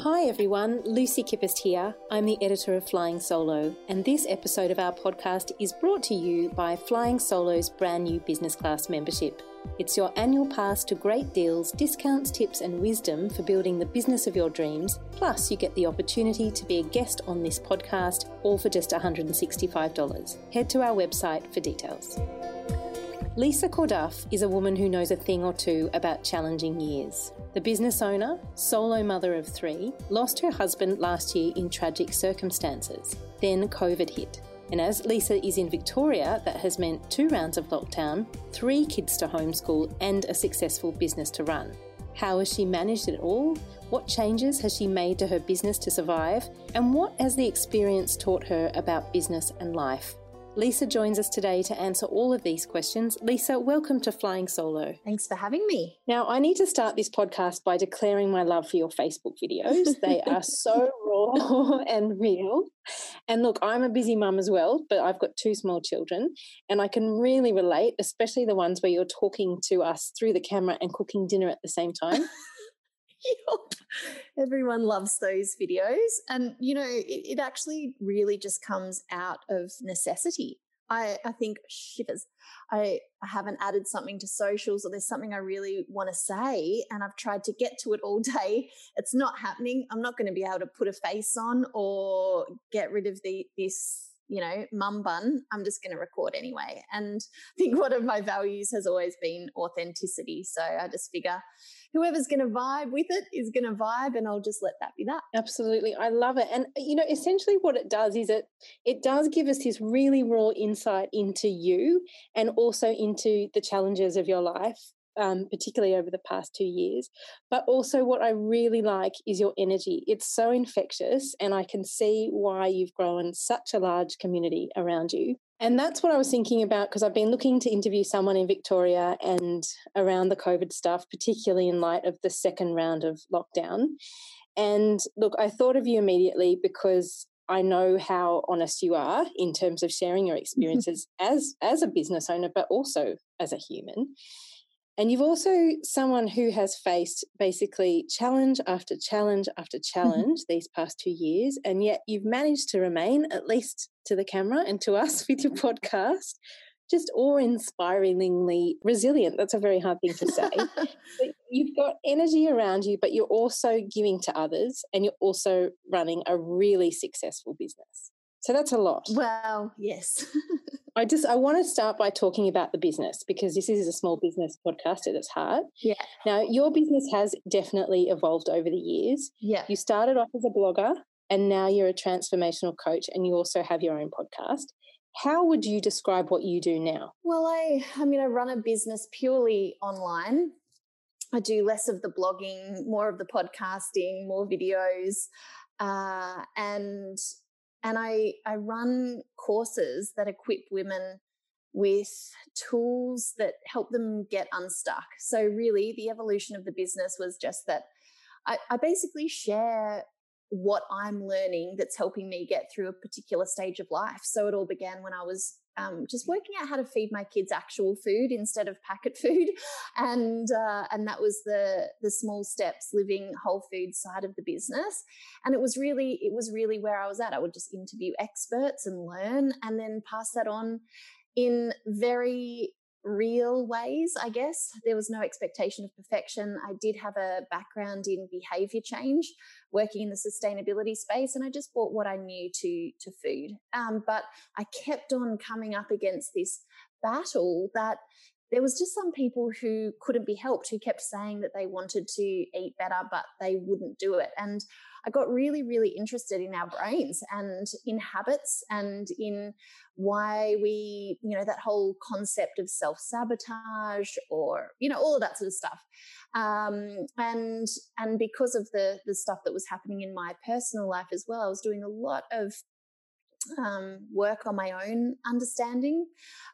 Hi everyone, Lucy Kippist here. I'm the editor of Flying Solo, and this episode of our podcast is brought to you by Flying Solo's brand new business class membership. It's your annual pass to great deals, discounts, tips, and wisdom for building the business of your dreams. Plus, you get the opportunity to be a guest on this podcast, all for just $165. Head to our website for details. Lisa Corduff is a woman who knows a thing or two about challenging years. The business owner, solo mother of three, lost her husband last year in tragic circumstances. Then COVID hit. And as Lisa is in Victoria, that has meant two rounds of lockdown, three kids to homeschool, and a successful business to run. How has she managed it all? What changes has she made to her business to survive? And what has the experience taught her about business and life? Lisa joins us today to answer all of these questions. Lisa, welcome to Flying Solo. Thanks for having me. Now, I need to start this podcast by declaring my love for your Facebook videos. They are so raw and real. And look, I'm a busy mum as well, but I've got two small children, and I can really relate, especially the ones where you're talking to us through the camera and cooking dinner at the same time. Everyone loves those videos. And, you know, it, it, actually really just comes out of necessity. I, I think shivers. I, I haven't added something to socials or there's something I really want to say and I've tried to get to it all day. It's not happening. I'm not going to be able to put a face on or get rid of the this you know, mum bun, I'm just going to record anyway. And I think one of my values has always been authenticity. So I just figure whoever's going to vibe with it is going to vibe and I'll just let that be that. Absolutely. I love it. And you know, essentially what it does is it it does give us this really raw insight into you and also into the challenges of your life. Um, particularly over the past two years. But also, what I really like is your energy. It's so infectious, and I can see why you've grown such a large community around you. And that's what I was thinking about because I've been looking to interview someone in Victoria and around the COVID stuff, particularly in light of the second round of lockdown. And look, I thought of you immediately because I know how honest you are in terms of sharing your experiences as as a business owner, but also as a human. And you've also someone who has faced basically challenge after challenge after mm-hmm. challenge these past two years, and yet you've managed to remain, at least to the camera and to us with your podcast, just awe inspiringly resilient. That's a very hard thing to say. you've got energy around you, but you're also giving to others and you're also running a really successful business. So that's a lot. Well, yes. I just I want to start by talking about the business because this is a small business podcast at its heart. Yeah. Now, your business has definitely evolved over the years. Yeah. You started off as a blogger and now you're a transformational coach and you also have your own podcast. How would you describe what you do now? Well, I I mean I run a business purely online. I do less of the blogging, more of the podcasting, more videos. Uh, and and I, I run courses that equip women with tools that help them get unstuck. So, really, the evolution of the business was just that I, I basically share what I'm learning that's helping me get through a particular stage of life. So, it all began when I was um, just working out how to feed my kids actual food instead of packet food, and uh, and that was the the small steps living whole food side of the business, and it was really it was really where I was at. I would just interview experts and learn, and then pass that on in very real ways, I guess. There was no expectation of perfection. I did have a background in behavior change, working in the sustainability space, and I just brought what I knew to to food. Um, but I kept on coming up against this battle that there was just some people who couldn't be helped who kept saying that they wanted to eat better but they wouldn't do it. And i got really really interested in our brains and in habits and in why we you know that whole concept of self-sabotage or you know all of that sort of stuff. Um, and and because of the the stuff that was happening in my personal life as well i was doing a lot of um, work on my own understanding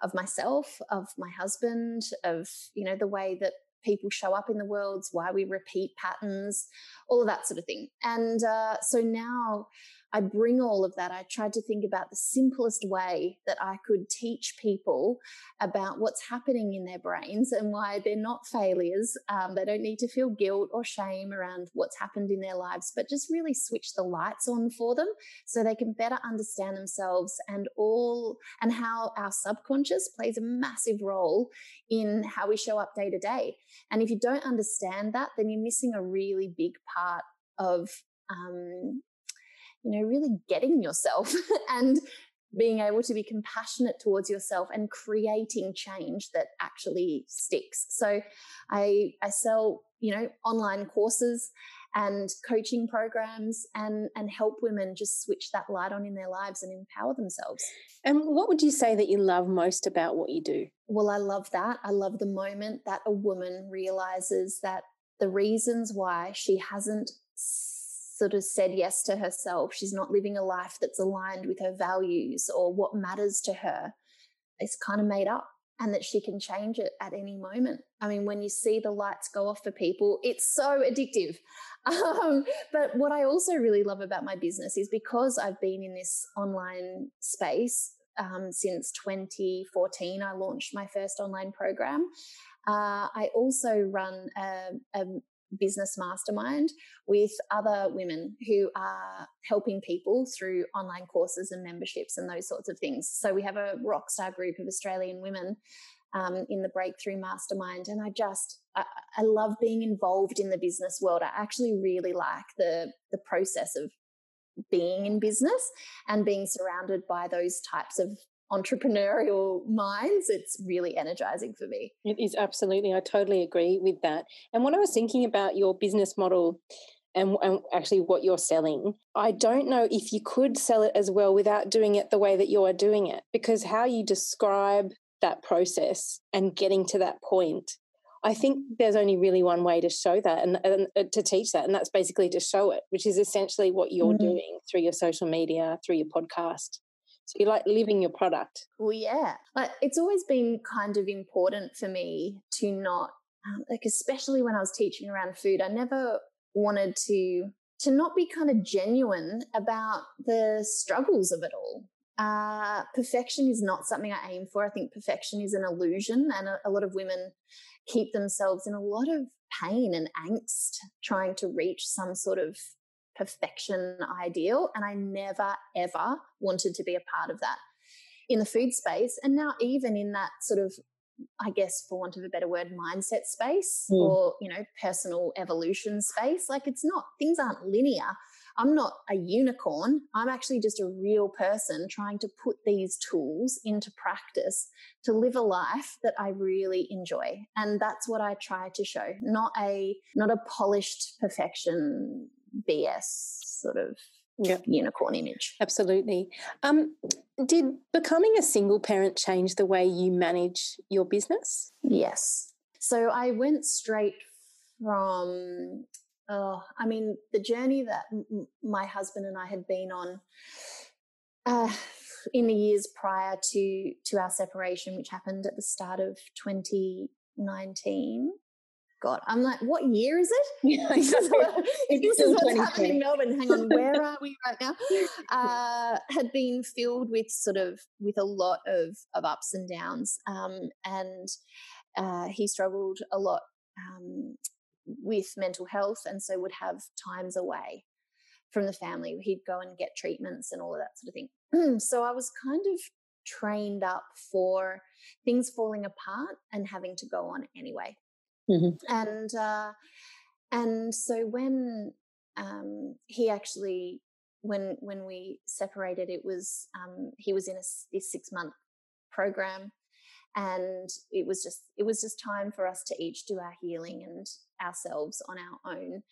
of myself, of my husband, of you know the way that people show up in the worlds, why we repeat patterns, all of that sort of thing. And uh, so now I bring all of that. I tried to think about the simplest way that I could teach people about what's happening in their brains and why they're not failures. Um, they don't need to feel guilt or shame around what's happened in their lives, but just really switch the lights on for them so they can better understand themselves and all and how our subconscious plays a massive role in how we show up day to day. And if you don't understand that, then you're missing a really big part of um, you know really getting yourself and being able to be compassionate towards yourself and creating change that actually sticks. So i i sell you know online courses and coaching programs and and help women just switch that light on in their lives and empower themselves. And what would you say that you love most about what you do? Well i love that. I love the moment that a woman realizes that the reasons why she hasn't sort of said yes to herself, she's not living a life that's aligned with her values or what matters to her, it's kind of made up and that she can change it at any moment. I mean, when you see the lights go off for people, it's so addictive. Um, but what I also really love about my business is because I've been in this online space um, since 2014, I launched my first online program. Uh, I also run a, a, business mastermind with other women who are helping people through online courses and memberships and those sorts of things. So we have a rock star group of Australian women um, in the Breakthrough Mastermind, and I just I, I love being involved in the business world. I actually really like the the process of being in business and being surrounded by those types of entrepreneurial minds, it's really energizing for me. It is absolutely. I totally agree with that. And when I was thinking about your business model and, and, actually what you're selling, I don't know if you could sell it as well without doing it the way that you are doing it, because how you describe that process and getting to that point. I think there's only really one way to show that and, and uh, to teach that, and that's basically to show it, which is essentially what you're mm. doing through your social media, through your podcast. So you like living your product. Well, yeah. Like, it's always been kind of important for me to not, um, like, especially when I was teaching around food, I never wanted to to not be kind of genuine about the struggles of it all. Uh, perfection is not something I aim for. I think perfection is an illusion, and a, a lot of women keep themselves in a lot of pain and angst trying to reach some sort of perfection ideal. And I never, ever wanted to be a part of that in the food space. And now, even in that sort of, I guess, for want of a better word, mindset space mm. or, you know, personal evolution space, like it's not, things aren't linear. I'm not a unicorn. I'm actually just a real person trying to put these tools into practice to live a life that I really enjoy. And that's what I try to show. Not a not a polished perfection BS sort of yep. unicorn image. Absolutely. Um, did becoming a single parent change the way you manage your business? Yes. So I went straight from, oh, I mean, the journey that m- my husband and I had been on. Uh, in the years prior to to our separation, which happened at the start of 2019, God, I'm like, what year is it? Yeah, this is, what, this is what's happening in Melbourne. Hang on, where are we right now? Uh, had been filled with sort of with a lot of of ups and downs, um, and uh, he struggled a lot um, with mental health, and so would have times away from the family. He'd go and get treatments and all of that sort of thing. so I was kind of trained up for things falling apart and having to go on anyway. Mm-hmm. And uh, and so when um, he actually when when we separated, it was um, he was in a this six month program, and it was just it was just time for us to each do our healing and ourselves on our own.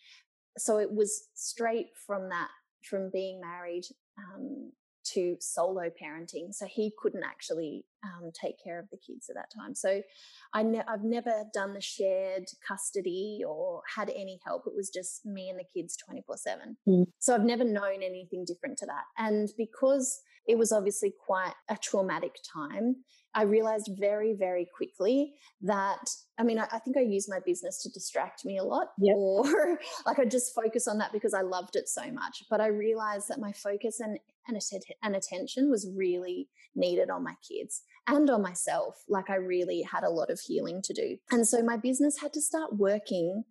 So it was straight from that from being married um, to solo parenting. So he couldn't actually um, take care of the kids at that time. So I ne- I've never done the shared custody or had any help. It was just me and the kids 24 7. Mm. So I've never known anything different to that. And because it was obviously quite a traumatic time. I realized very, very quickly that, I mean, I, I think I used my business to distract me a lot, yep. or like I just focus on that because I loved it so much. But I realized that my focus and, and, and attention was really needed on my kids and on myself. Like I really had a lot of healing to do. And so my business had to start working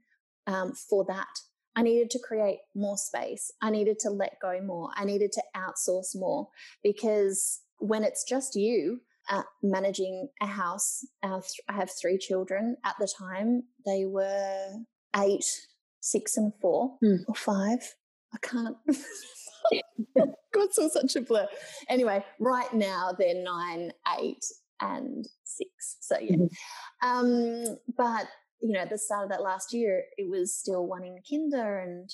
um, for that. I needed to create more space. I needed to let go more. I needed to outsource more because when it's just you, uh, managing a house. I have three children at the time. They were eight, six, and four mm. or five. I can't. God, so such a blur. Anyway, right now they're nine, eight, and six. So yeah. Mm-hmm. Um, but you know, at the start of that last year, it was still one in kinder and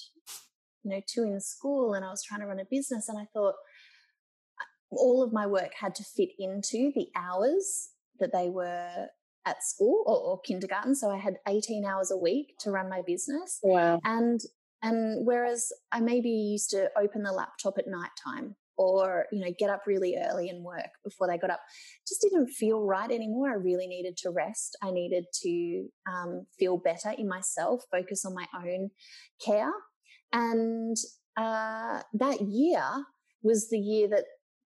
you know two in school, and I was trying to run a business, and I thought all of my work had to fit into the hours that they were at school or, or, kindergarten. So I had 18 hours a week to run my business. Wow. And and whereas I maybe used to open the laptop at night time or, you know, get up really early and work before they got up, just didn't feel right anymore. I really needed to rest. I needed to um, feel better in myself, focus on my own care. And uh, that year was the year that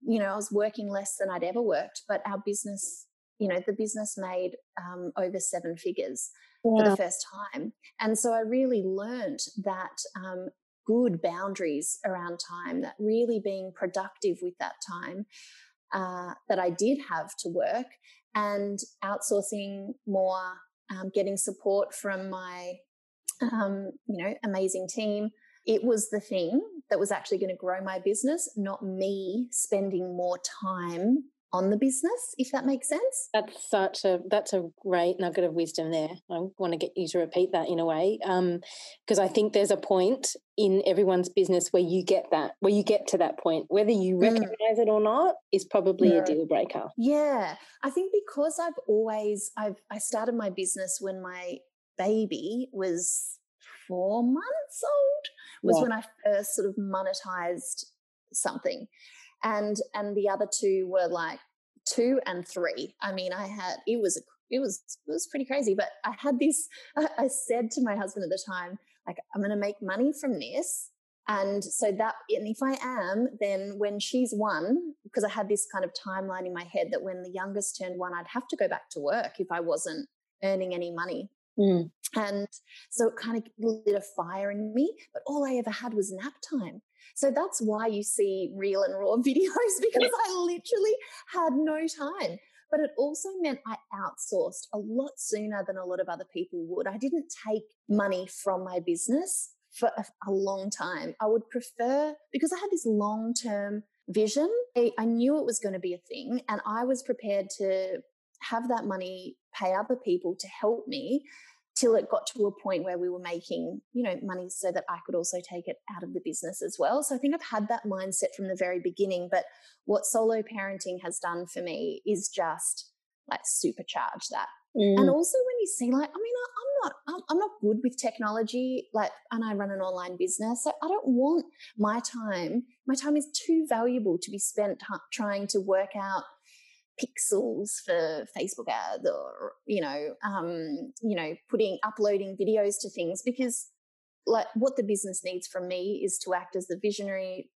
you know, I was working less than I'd ever worked, but our business, you know, the business made um, over seven figures yeah. for the first time. And so I really learned that um, good boundaries around time, that really being productive with that time uh, that I did have to work and outsourcing more, um, getting support from my, um, you know, amazing team. It was the thing that was actually going to grow my business, not me spending more time on the business, if that makes sense. That's such a that's a great nugget of wisdom there. I want to get you to repeat that in a way, because um, I think there's a point in everyone's business where you get that, where you get to that point, whether you mm. recognize mm. it or not, is probably yeah. a deal breaker. Yeah, I think because I've always I've I started my business when my baby was four months old was yeah. when I first sort of monetized something. And and the other two were like two and three. I mean, I had it was it was it was pretty crazy, but I had this I said to my husband at the time, like, I'm gonna make money from this. And so that, and if I am, then when she's one, because I had this kind of timeline in my head that when the youngest turned one, I'd have to go back to work if I wasn't earning any money. Mm. And so it kind of lit a fire in me, but all I ever had was nap time. So that's why you see real and raw videos because I literally had no time. But it also meant I outsourced a lot sooner than a lot of other people would. I didn't take money from my business for a, a long time. I would prefer, because I had this long term vision, I, I knew it was going to be a thing and I was prepared to have that money pay other people to help me till it got to a point where we were making, you know, money so that I could also take it out of the business as well. So I think I've had that mindset from the very beginning. But what solo parenting has done for me is just like supercharge that. Mm. And also when you see like, I mean, I'm not, I'm not good with technology, like, and I run an online business. So I don't want my time. My time is too valuable to be spent trying to work out pixels for Facebook ads or you know um, you know putting uploading videos to things because like what the business needs from me is to act as the visionary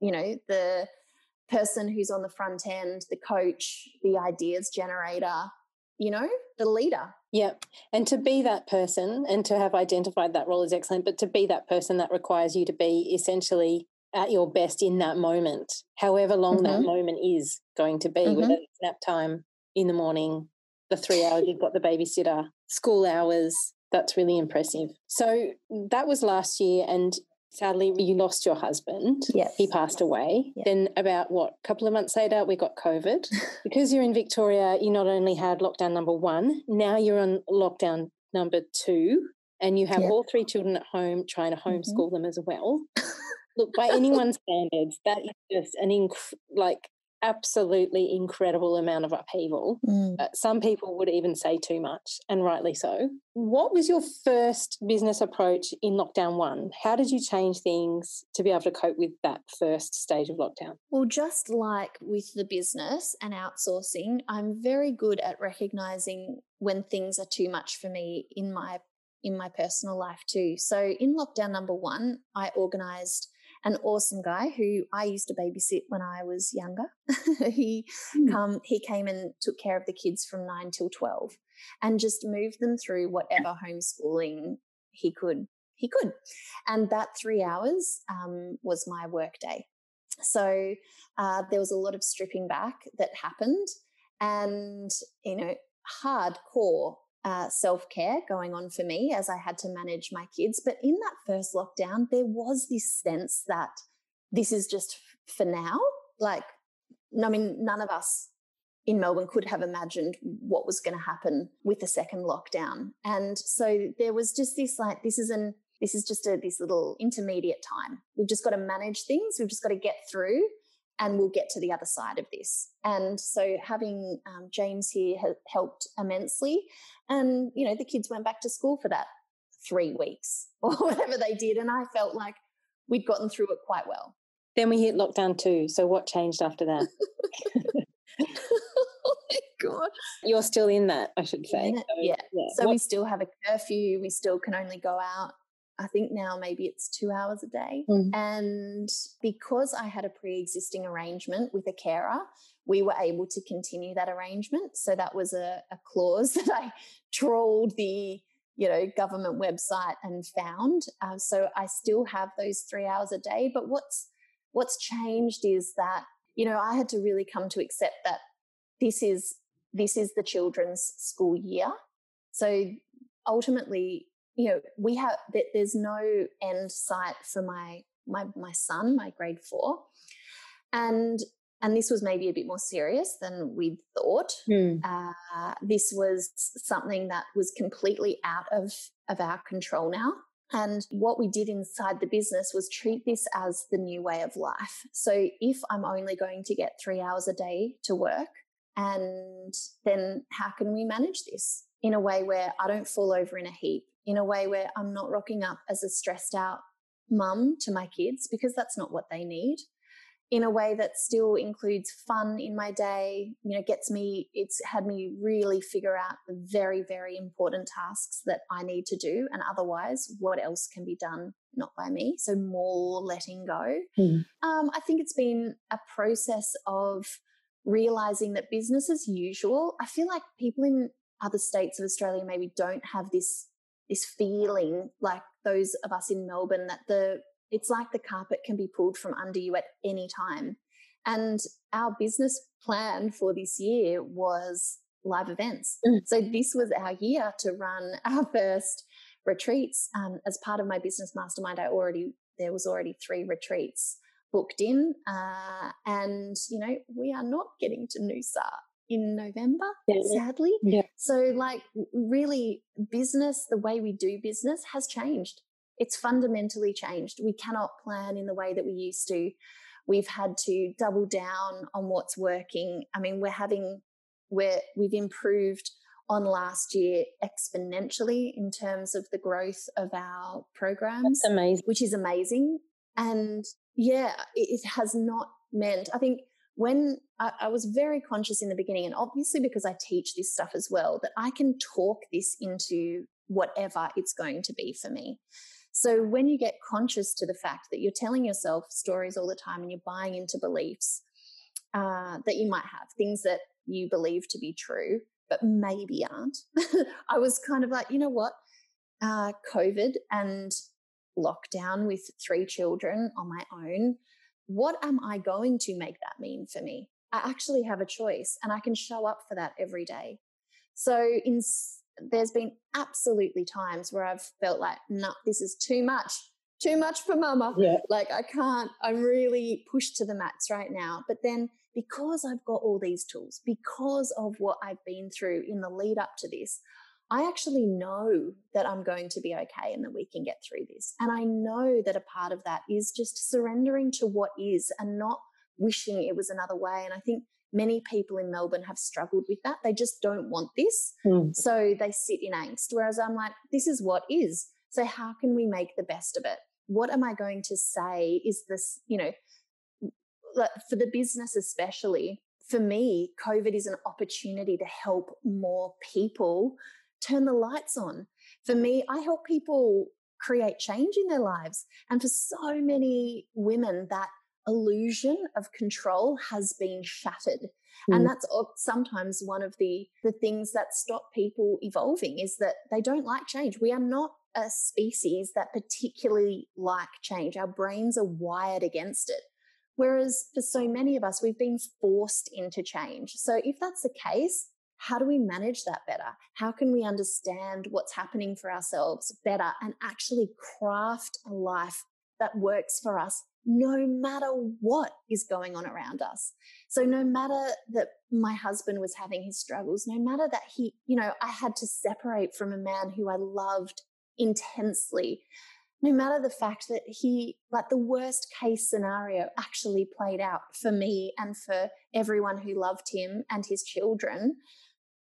you know the person who's on the front end the coach the ideas generator you know the leader. Yeah and to be that person and to have identified that role is excellent but to be that person that requires you to be essentially at your best in that moment, however long mm-hmm. that moment is going to be, mm-hmm. whether it's nap time in the morning, the three hours you've got the babysitter, school hours. That's really impressive. So that was last year, and sadly, you lost your husband. Yes. He passed away. Then, about what, a couple of months later, we got COVID. because you're in Victoria, you not only had lockdown number one, now you're on lockdown number two, and you have all three children at home trying to mm-hmm. homeschool mm-hmm. them as well. Look, by anyone's standards, that is just an inc- like absolutely incredible amount of upheaval. Mm. Uh, some people would even say too much, and rightly so. What was your first business approach in lockdown one? How did you change things to be able to cope with that first stage of lockdown? Well, just like with the business and outsourcing, I'm very good at recognizing when things are too much for me in my in my personal life too. So in lockdown number 1, I organized an awesome guy who I used to babysit when I was younger. he mm. come he came and took care of the kids from 9 till 12 and just moved them through whatever homeschooling he could he could. And that 3 hours um, was my work day. So uh, there was a lot of stripping back that happened and you know hardcore uh, self care going on for me as I had to manage my kids. But in that first lockdown, there was this sense that this is just for now. Like, I mean, none of us in Melbourne could have imagined what was going to happen with the second lockdown. And so there was just this like, this is an this is just a this little intermediate time. We've just got to manage things. We've just got to get through and we'll get to the other side of this. And so having um, James here has helped immensely. And, you know, the kids went back to school for that three weeks or whatever they did. And I felt like we'd gotten through it quite well. Then we hit lockdown two. So what changed after that? oh my God. You're still in that, I should say. So, yeah. yeah. So we still have a curfew. We still can only go out I think now maybe it's two hours a day. Mm. And because I had a pre existing arrangement with a carer, we were able to continue that arrangement. So that was a, a clause that I trawled the you know government website and found. Uh, so I still have those three hours a day. But what's what's changed is that you know I had to really come to accept that this is this is the children's school year. So ultimately you know, we have that there's no end sight for my my my son, my grade four, and and this was maybe a bit more serious than we thought. Mm. Uh, this was something that was completely out of of our control now. And what we did inside the business was treat this as the new way of life. So if I'm only going to get three hours a day to work, and then how can we manage this in a way where I don't fall over in a heap? In a way where I'm not rocking up as a stressed out mum to my kids because that's not what they need. In a way that still includes fun in my day, you know, gets me, it's had me really figure out the very, very important tasks that I need to do. And otherwise, what else can be done not by me? So, more letting go. Mm. Um, I think it's been a process of realizing that business as usual, I feel like people in other states of Australia maybe don't have this this feeling like those of us in Melbourne that the it's like the carpet can be pulled from under you at any time. And our business plan for this year was live events. Mm. So this was our year to run our first retreats. Um, as part of my business mastermind, I already there was already three retreats booked in, uh, and you know we are not getting to Noosa in November, yeah. sadly. Yeah. So, like, really, business, the way we do business has changed. It's fundamentally changed. We cannot plan in the way that we used to. We've had to double down on what's working. I mean, we're having, we're, we've improved on last year exponentially in terms of the growth of our programs. That's amazing. Which is amazing. And yeah, it, it has not meant, I think when I, I, was very conscious in the beginning, and obviously because I teach this stuff as well, that I can talk this into whatever it's going to be for me. So when you get conscious to the fact that you're telling yourself stories all the time and you're buying into beliefs uh, that you might have, things that you believe to be true, but maybe aren't, I was kind of like, you know what? Uh, COVID and lockdown with three children on my own what am I going to make that mean for me? I actually have a choice and I can show up for that every day. So in, there's been absolutely times where I've felt like, no, nah, this is too much, too much for mama. Yeah. Like I can't, I'm really pushed to the max right now. But then because I've got all these tools, because of what I've been through in the lead up to this, I actually know that I'm going to be okay and that we can get through this. And I know that a part of that is just surrendering to what is and not wishing it was another way. And I think many people in Melbourne have struggled with that. They just don't want this. Mm. So they sit in angst. Whereas I'm like, this is what is. So how can we make the best of it? What am I going to say? Is this, you know, for the business especially, for me, COVID is an opportunity to help more people turn the lights on. For me, I help people create change in their lives. And for so many women, that illusion of control has been shattered. Mm. And that's sometimes one of the, the things that stop people evolving is that they don't like change. We are not a species that particularly like change. Our brains are wired against it. Whereas for so many of us, we've been forced into change. So if that's the case, how do we manage that better? How can we understand what's happening for ourselves better and actually craft a life that works for us no matter what is going on around us? So, no matter that my husband was having his struggles, no matter that he, you know, I had to separate from a man who I loved intensely, no matter the fact that he, like the worst case scenario actually played out for me and for everyone who loved him and his children,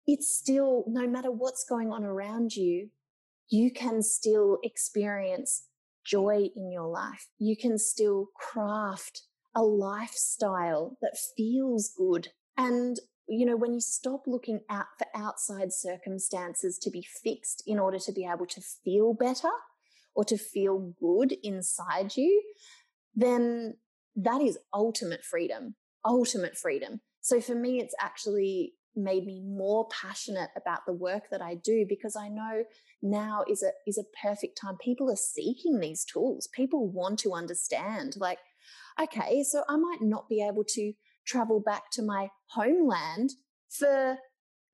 it's still, no matter what's going on around you, you can still experience joy in your life. You can still craft a lifestyle that feels good. And, you know, when you stop looking out for outside circumstances to be fixed in order to be able to feel better or to feel good inside you, then that is ultimate freedom, ultimate freedom. So for me, it's actually made me more passionate about the work that I do because I know now is a is a perfect time. People are seeking these tools. People want to understand like okay, so I might not be able to travel back to my homeland for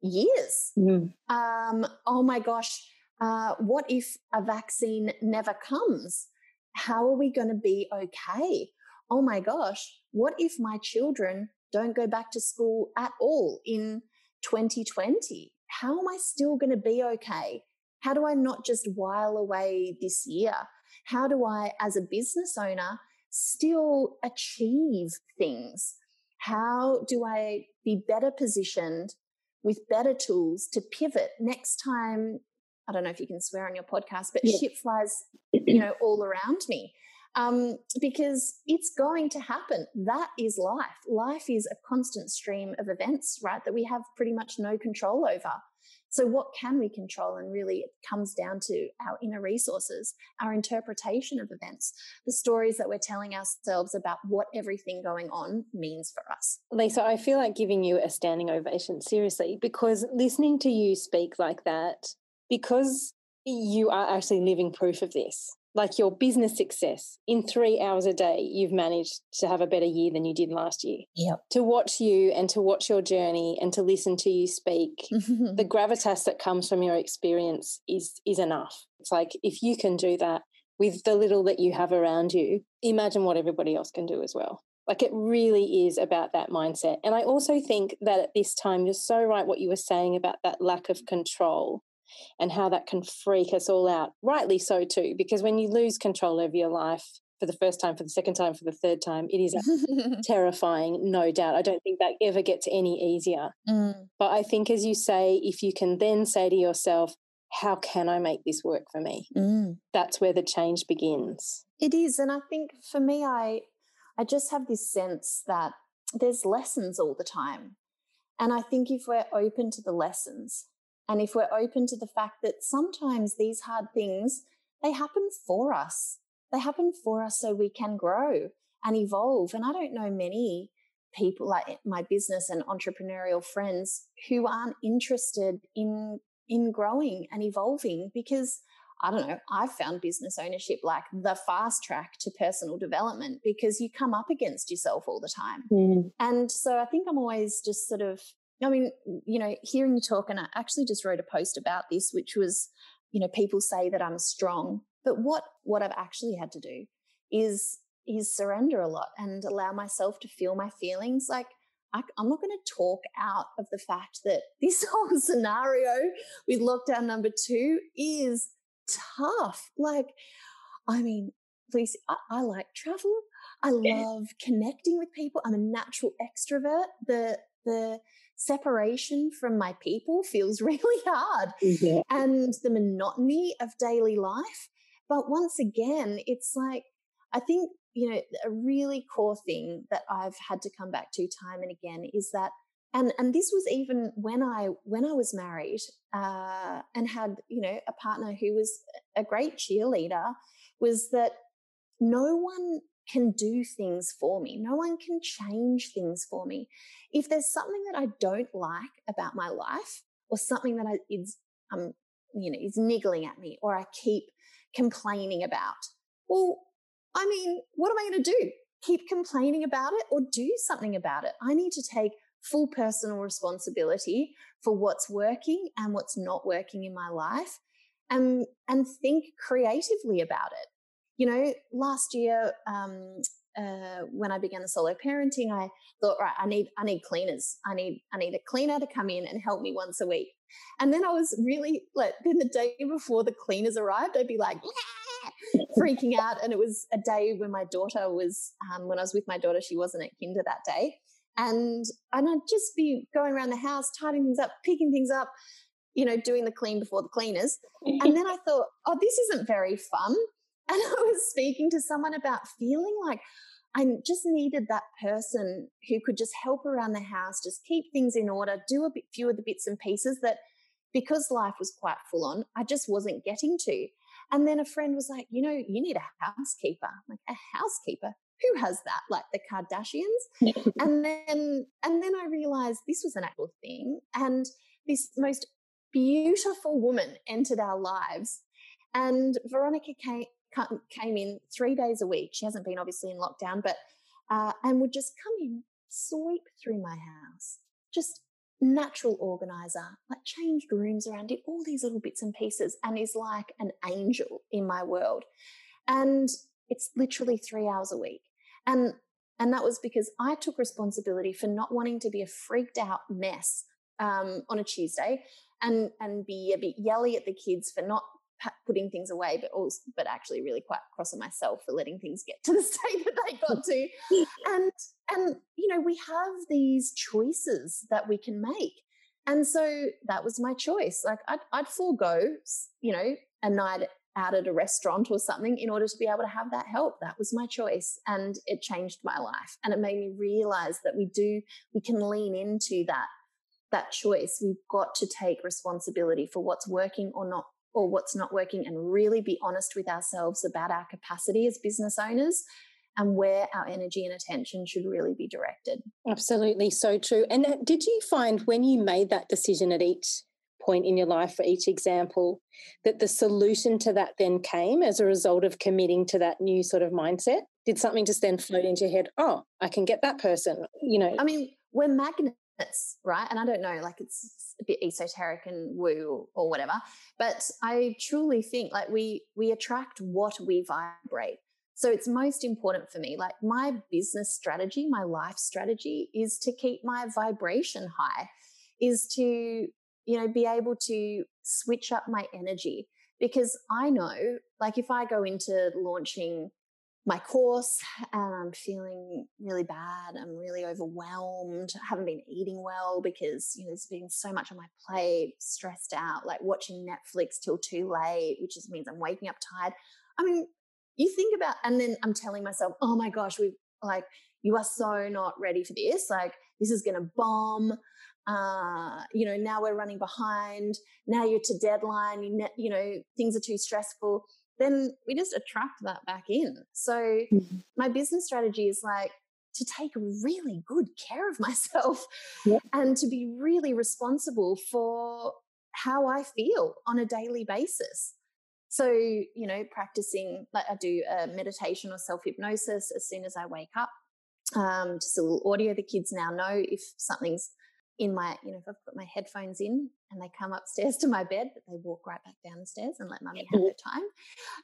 years. Mm. Um, oh my gosh, uh, what if a vaccine never comes? How are we going to be okay? Oh my gosh, what if my children don't go back to school at all in 2020. How am I still going to be okay? How do I not just while away this year? How do I, as a business owner, still achieve things? How do I be better positioned with better tools to pivot next time? I don't know if you can swear on your podcast, but yeah. shit flies, you know, all around me um, because it's going to happen. That is life. Life is a constant stream of events, right? That we have pretty much no control over. So, what can we control? And really, it comes down to our inner resources, our interpretation of events, the stories that we're telling ourselves about what everything going on means for us. Lisa, I feel like giving you a standing ovation, seriously, because listening to you speak like that, because you are actually living proof of this like your business success in three hours a day, you've managed to have a better year than you did last year. Yep. To watch you and to watch your journey and to listen to you speak, the gravitas that comes from your experience is is enough. It's like if you can do that with the little that you have around you, imagine what everybody else can do as well. Like it really is about that mindset. And I also think that at this time, you're so right what you were saying about that lack of control and how that can freak us all out. Rightly so, too, because when you lose control over your life for the first time, for the second time, for the third time, it is terrifying, no doubt. I don't think that ever gets any easier. Mm. But I think, as you say, if you can then say to yourself, how can I make this work for me? Mm. That's where the change begins. It is. And I think for me, I I just have this sense that there's lessons all the time. And I think if we're open to the lessons, and if we're open to the fact that sometimes these hard things, they happen for us. They happen for us so we can grow and evolve. And I don't know many people like my business and entrepreneurial friends who aren't interested in in growing and evolving because I don't know, I've found business ownership like the fast track to personal development because you come up against yourself all the time. Mm. And so I think I'm always just sort of I mean, you know, hearing you talk, and I actually just wrote a post about this, which was, you know, people say that I'm strong, but what what I've actually had to do is is surrender a lot and allow myself to feel my feelings. Like I, I'm not going to talk out of the fact that this whole scenario with lockdown number two is tough. Like, I mean, Lucy, I, I like travel. I love connecting with people. I'm a natural extrovert. The the separation from my people feels really hard yeah. and the monotony of daily life. But once again, it's like, I think, you know, a really core thing that I've had to come back to time and again is that and and this was even when I when I was married uh, and had you know a partner who was a great cheerleader was that no one can do things for me. No one can change things for me. If there's something that I don't like about my life or something that I, is, um, you know, is niggling at me or I keep complaining about, well, I mean, what am I going to do? Keep complaining about it or do something about it? I need to take full personal responsibility for what's working and what's not working in my life and, and think creatively about it you know, last year, um, uh, when I began the solo parenting, I thought, right, I need, I need cleaners. I need, I need a cleaner to come in and help me once a week. And then I was really like, then the day before the cleaners arrived, I'd be like, freaking out. And it was a day when my daughter was, um, when I was with my daughter, she wasn't at kinder that day. And, and I'd just be going around the house, tidying things up, picking things up, you know, doing the clean before the cleaners. And then I thought, oh, this isn't very fun. And I was speaking to someone about feeling like I just needed that person who could just help around the house, just keep things in order, do a bit few of the bits and pieces that because life was quite full on, I just wasn't getting to. And then a friend was like, you know, you need a housekeeper. I'm like, a housekeeper? Who has that? Like the Kardashians? and then and then I realized this was an actual thing. And this most beautiful woman entered our lives. And Veronica came, came in three days a week. She hasn't been obviously in lockdown, but uh, and would just come in, sweep through my house, just natural organizer, like changed rooms around, did all these little bits and pieces, and is like an angel in my world. And it's literally three hours a week. And and that was because I took responsibility for not wanting to be a freaked out mess um, on a Tuesday and and be a bit yelly at the kids for not putting things away, but also, but actually really quite cross on myself for letting things get to the state that they got to. and, and, you know, we have these choices that we can make. And so that was my choice. Like I'd, I'd forego, you know, a night out at a restaurant or something in order to be able to have that help. That was my choice. And it changed my life. And it made me realize that we do, we can lean into that that choice. We've got to take responsibility for what's working or not or what's not working and really be honest with ourselves about our capacity as business owners and where our energy and attention should really be directed. Absolutely, so true. And uh, did you find when you made that decision at each point in your life for each example that the solution to that then came as a result of committing to that new sort of mindset? Did something just then float into your head? Oh, I can get that person, you know? I mean, we're magnets right? And I don't know, like it's a bit esoteric and woo or whatever, but I truly think like we we attract what we vibrate. So it's most important for me. Like my business strategy, my life strategy is to keep my vibration high, is to, you know, be able to switch up my energy because I know like if I go into launching my course and I'm feeling really bad. I'm really overwhelmed. I haven't been eating well because, you know, there's been so much on my plate, stressed out, like watching Netflix till too late, which just means I'm waking up tired. I mean, you think about, and then I'm telling myself, oh my gosh, we've like, you are so not ready for this. Like, this is going to bomb. Uh, you know, now we're running behind. Now you're to deadline. You, ne- you know, things are too stressful then we just attract that back in. So mm-hmm. my business strategy is like to take really good care of myself yep. and to be really responsible for how I feel on a daily basis. So, you know, practicing, like I do a meditation or self hypnosis as soon as I wake up. Um, just a little audio. The kids now know if something's in my, you know, if I've put my headphones in and they come upstairs to my bed, but they walk right back down the stairs and let mummy have her time.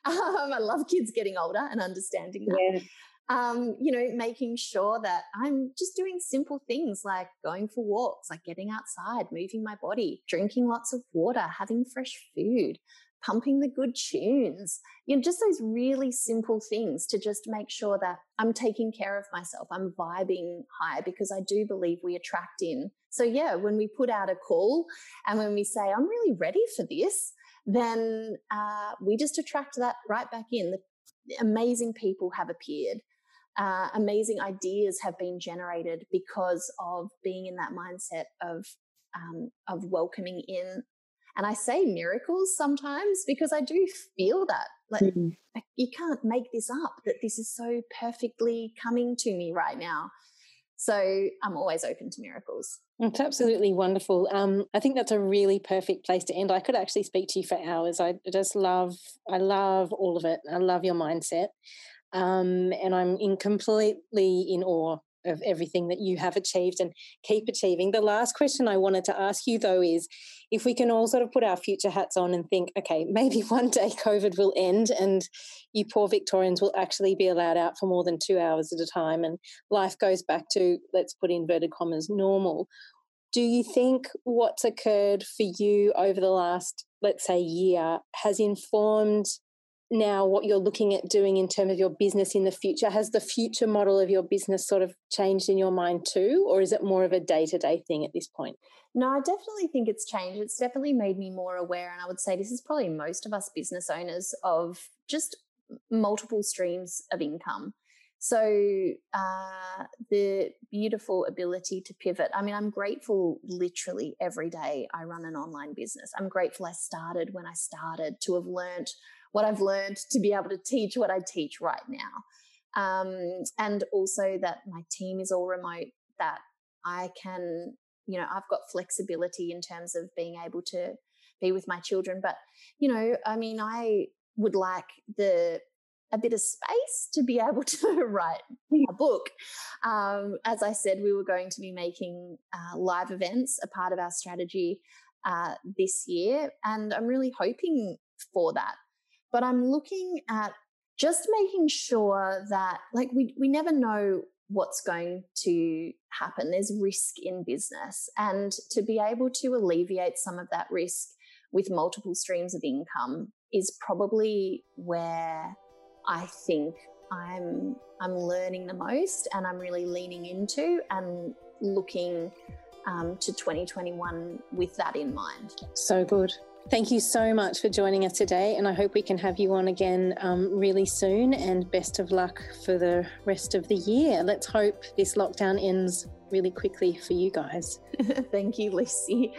Um, I love kids getting older and understanding that. Yeah. Um, you know, making sure that I'm just doing simple things like going for walks, like getting outside, moving my body, drinking lots of water, having fresh food, pumping the good tunes, you know, just those really simple things to just make sure that I'm taking care of myself. I'm vibing high because I do believe we attract in. So, yeah, when we put out a call and when we say, I'm really ready for this, then uh, we just attract that right back in. The amazing people have appeared. Uh, amazing ideas have been generated because of being in that mindset of um, of welcoming in and I say miracles sometimes because I do feel that. Like, mm-hmm. like, you can't make this up, that this is so perfectly coming to me right now. So I'm always open to miracles. It's absolutely wonderful. Um, I think that's a really perfect place to end. I could actually speak to you for hours. I just love, I love all of it. I love your mindset. Um, and I'm in completely in awe of everything that you have achieved and keep achieving. The last question I wanted to ask you, though, is if we can all sort of put our future hats on and think, okay, maybe one day COVID will end and you poor Victorians will actually be allowed out for more than two hours at a time and life goes back to, let's put inverted commas, normal. Do you think what's occurred for you over the last, let's say, year has informed now what you're looking at doing in terms of your business in the future? Has the future model of your business sort of changed in your mind too, or is it more of a day to day thing at this point? No, I definitely think it's changed. It's definitely made me more aware. And I would say this is probably most of us business owners of just multiple streams of income. So uh, the beautiful ability to pivot. I mean, I'm grateful literally every day I run an online business. I'm grateful I started when I started to have learned what I've learned to be able to teach what I teach right now. Um, and also that my team is all remote, that I can, you know, I've got flexibility in terms of being able to be with my children. But, you know, I mean, I would like the a bit of space to be able to write a book. Um, as I said, we were going to be making uh, live events a part of our strategy uh, this year, and I'm really hoping for that but I'm looking at just making sure that like we we never know what's going to happen. There's risk in business and to be able to alleviate some of that risk with multiple streams of income is probably where I think I'm I'm learning the most and I'm really leaning into and looking um, to 2021 with that in mind. So good. Thank you so much for joining us today, and I hope we can have you on again um, really soon. And best of luck for the rest of the year. Let's hope this lockdown ends really quickly for you guys. Thank you, Lucy.